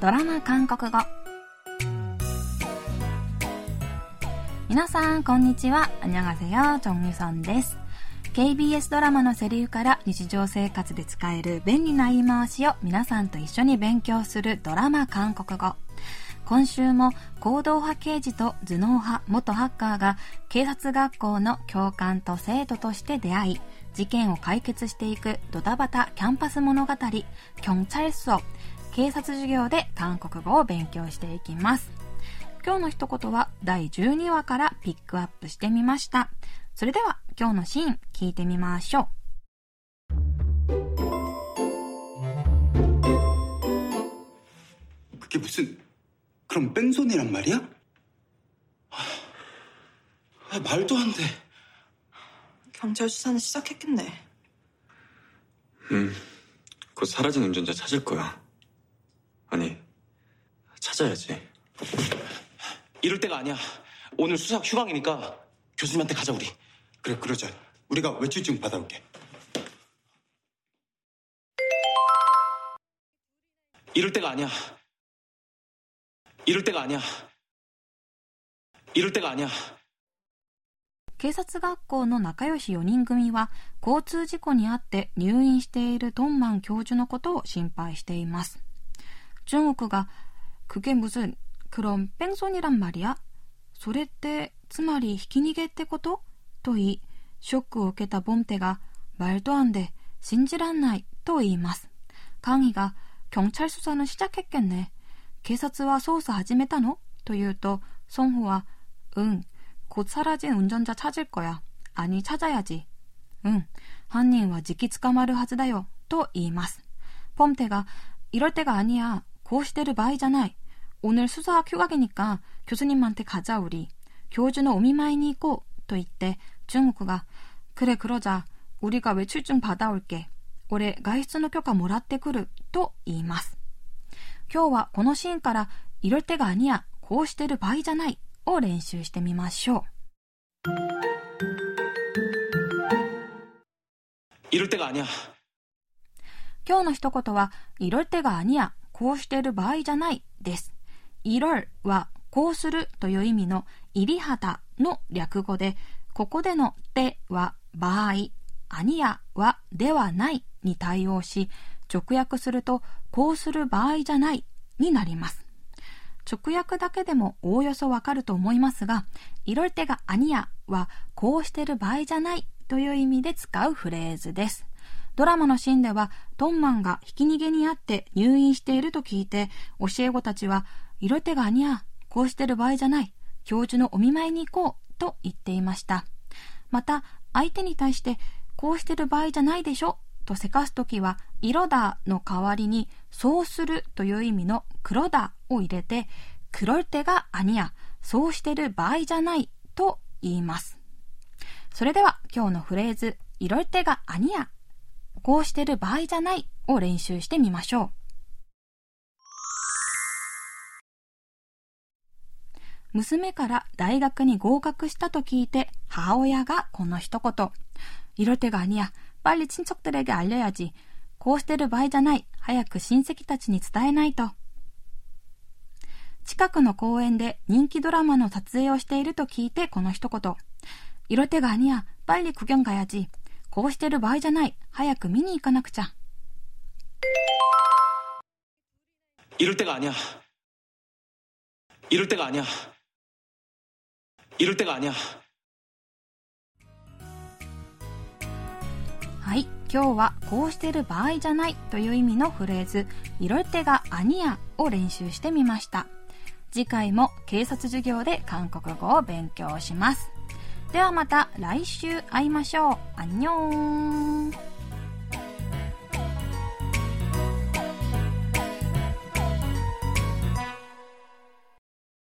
ドラマ韓国語。皆さんこんにちは。アニゃガセヨチョンユさんです KBS ドラマのセリフから日常生活で使える便利な言い回しを皆さんと一緒に勉強するドラマ韓国語。今週も行動派刑事と頭脳派元ハッカーが警察学校の教官と生徒として出会い事件を解決していくドタバタキャンパス物語「キョンチャイソ」警察授業で韓国語を勉強していきます今日の一言は第12話からピックアップしてみましたそれでは今日のシーン聞いてみましょう그게무슨그럼뺑소니란말이야아말도안돼 경찰 수사는 시작했겠네. 음, 곧 사라진 운전자 찾을 거야. 아니, 찾아야지. 이럴 때가 아니야. 오늘 수석 휴강이니까 교수님한테 가자 우리. 그래 그러자 우리가 외출증 받아올게 이럴 때가 아니야. 이럴 때가 아니야. 이럴 때가 아니야. 警察学校の仲良し4人組は交通事故にあって入院しているドンマン教授のことを心配しています 中国が그게무슨그럼뺑소니란말이야それってつまりひき逃げってことと言いショックを受けたボンテが말도안 돼、 信じらんないと言いますカギが경찰수사는시작했겠네警察は捜査始めたのと言うとソンホはうん곧 사라진 운전자 찾을 거야. 아니, 찾아야지. 응, 한인 와 지키 捕まるはずだよ. 또 이마스. 펌테가 이럴 때가 아니야. 고시대를 바이잖아. 오늘 수사학 휴학이니까 교수님한테 가자 우리. 교주는 오미마이니 있고 또 이때 중국가 그래 그러자. 우리가 외출증 받아올게. 올해 가이스노 교과 모라떼 그루 또 이마스. 今日はこのシーンから 이럴 때가 아니야. 고시대를 바이잖아. を練習してみましょう。이럴때가아니야今日の一言は、いる手があにや、 こうしてる場合じゃないです。いるは、こうするという意味の、いりはたの略語で、ここでのては場合、あにやはではないに対応し、直訳すると、こうする場合じゃないになります。直訳だけでもおおよそわかると思いますが、いろい手がアニヤはこうしてる場合じゃないという意味で使うフレーズです。ドラマのシーンでは、トンマンがひき逃げにあって入院していると聞いて、教え子たちは、いろ手がアニヤ、こうしてる場合じゃない、教授のお見舞いに行こうと言っていました。また、相手に対して、こうしてる場合じゃないでしょとせかすときは、色だの代わりに、そうするという意味の黒だを入れて、黒手があにや、そうしてる場合じゃないと言います。それでは今日のフレーズ、いろる手があにや、こうしてる場合じゃないを練習してみましょう。娘から大学に合格したと聞いて母親がこの一言。いろ手があにや、빨리친척들에게알려야지こうしてる場合じゃない。早く親戚たちに伝えないと。近くの公園で人気ドラマの撮影をしていると聞いてこの一言。いろ手があにや、빨리구경가야 지。 こうしてる場合じゃない。早く見に行かなくちゃ。이럴때가아니야이럴때가아니야이럴때가아니야はい。今日はこうしてる場合じゃないという意味のフレーズ、いろ手がアニヤを練習してみました。次回も警察授業で韓国語を勉強します。 ではまた来週会いましょう。アンニョーン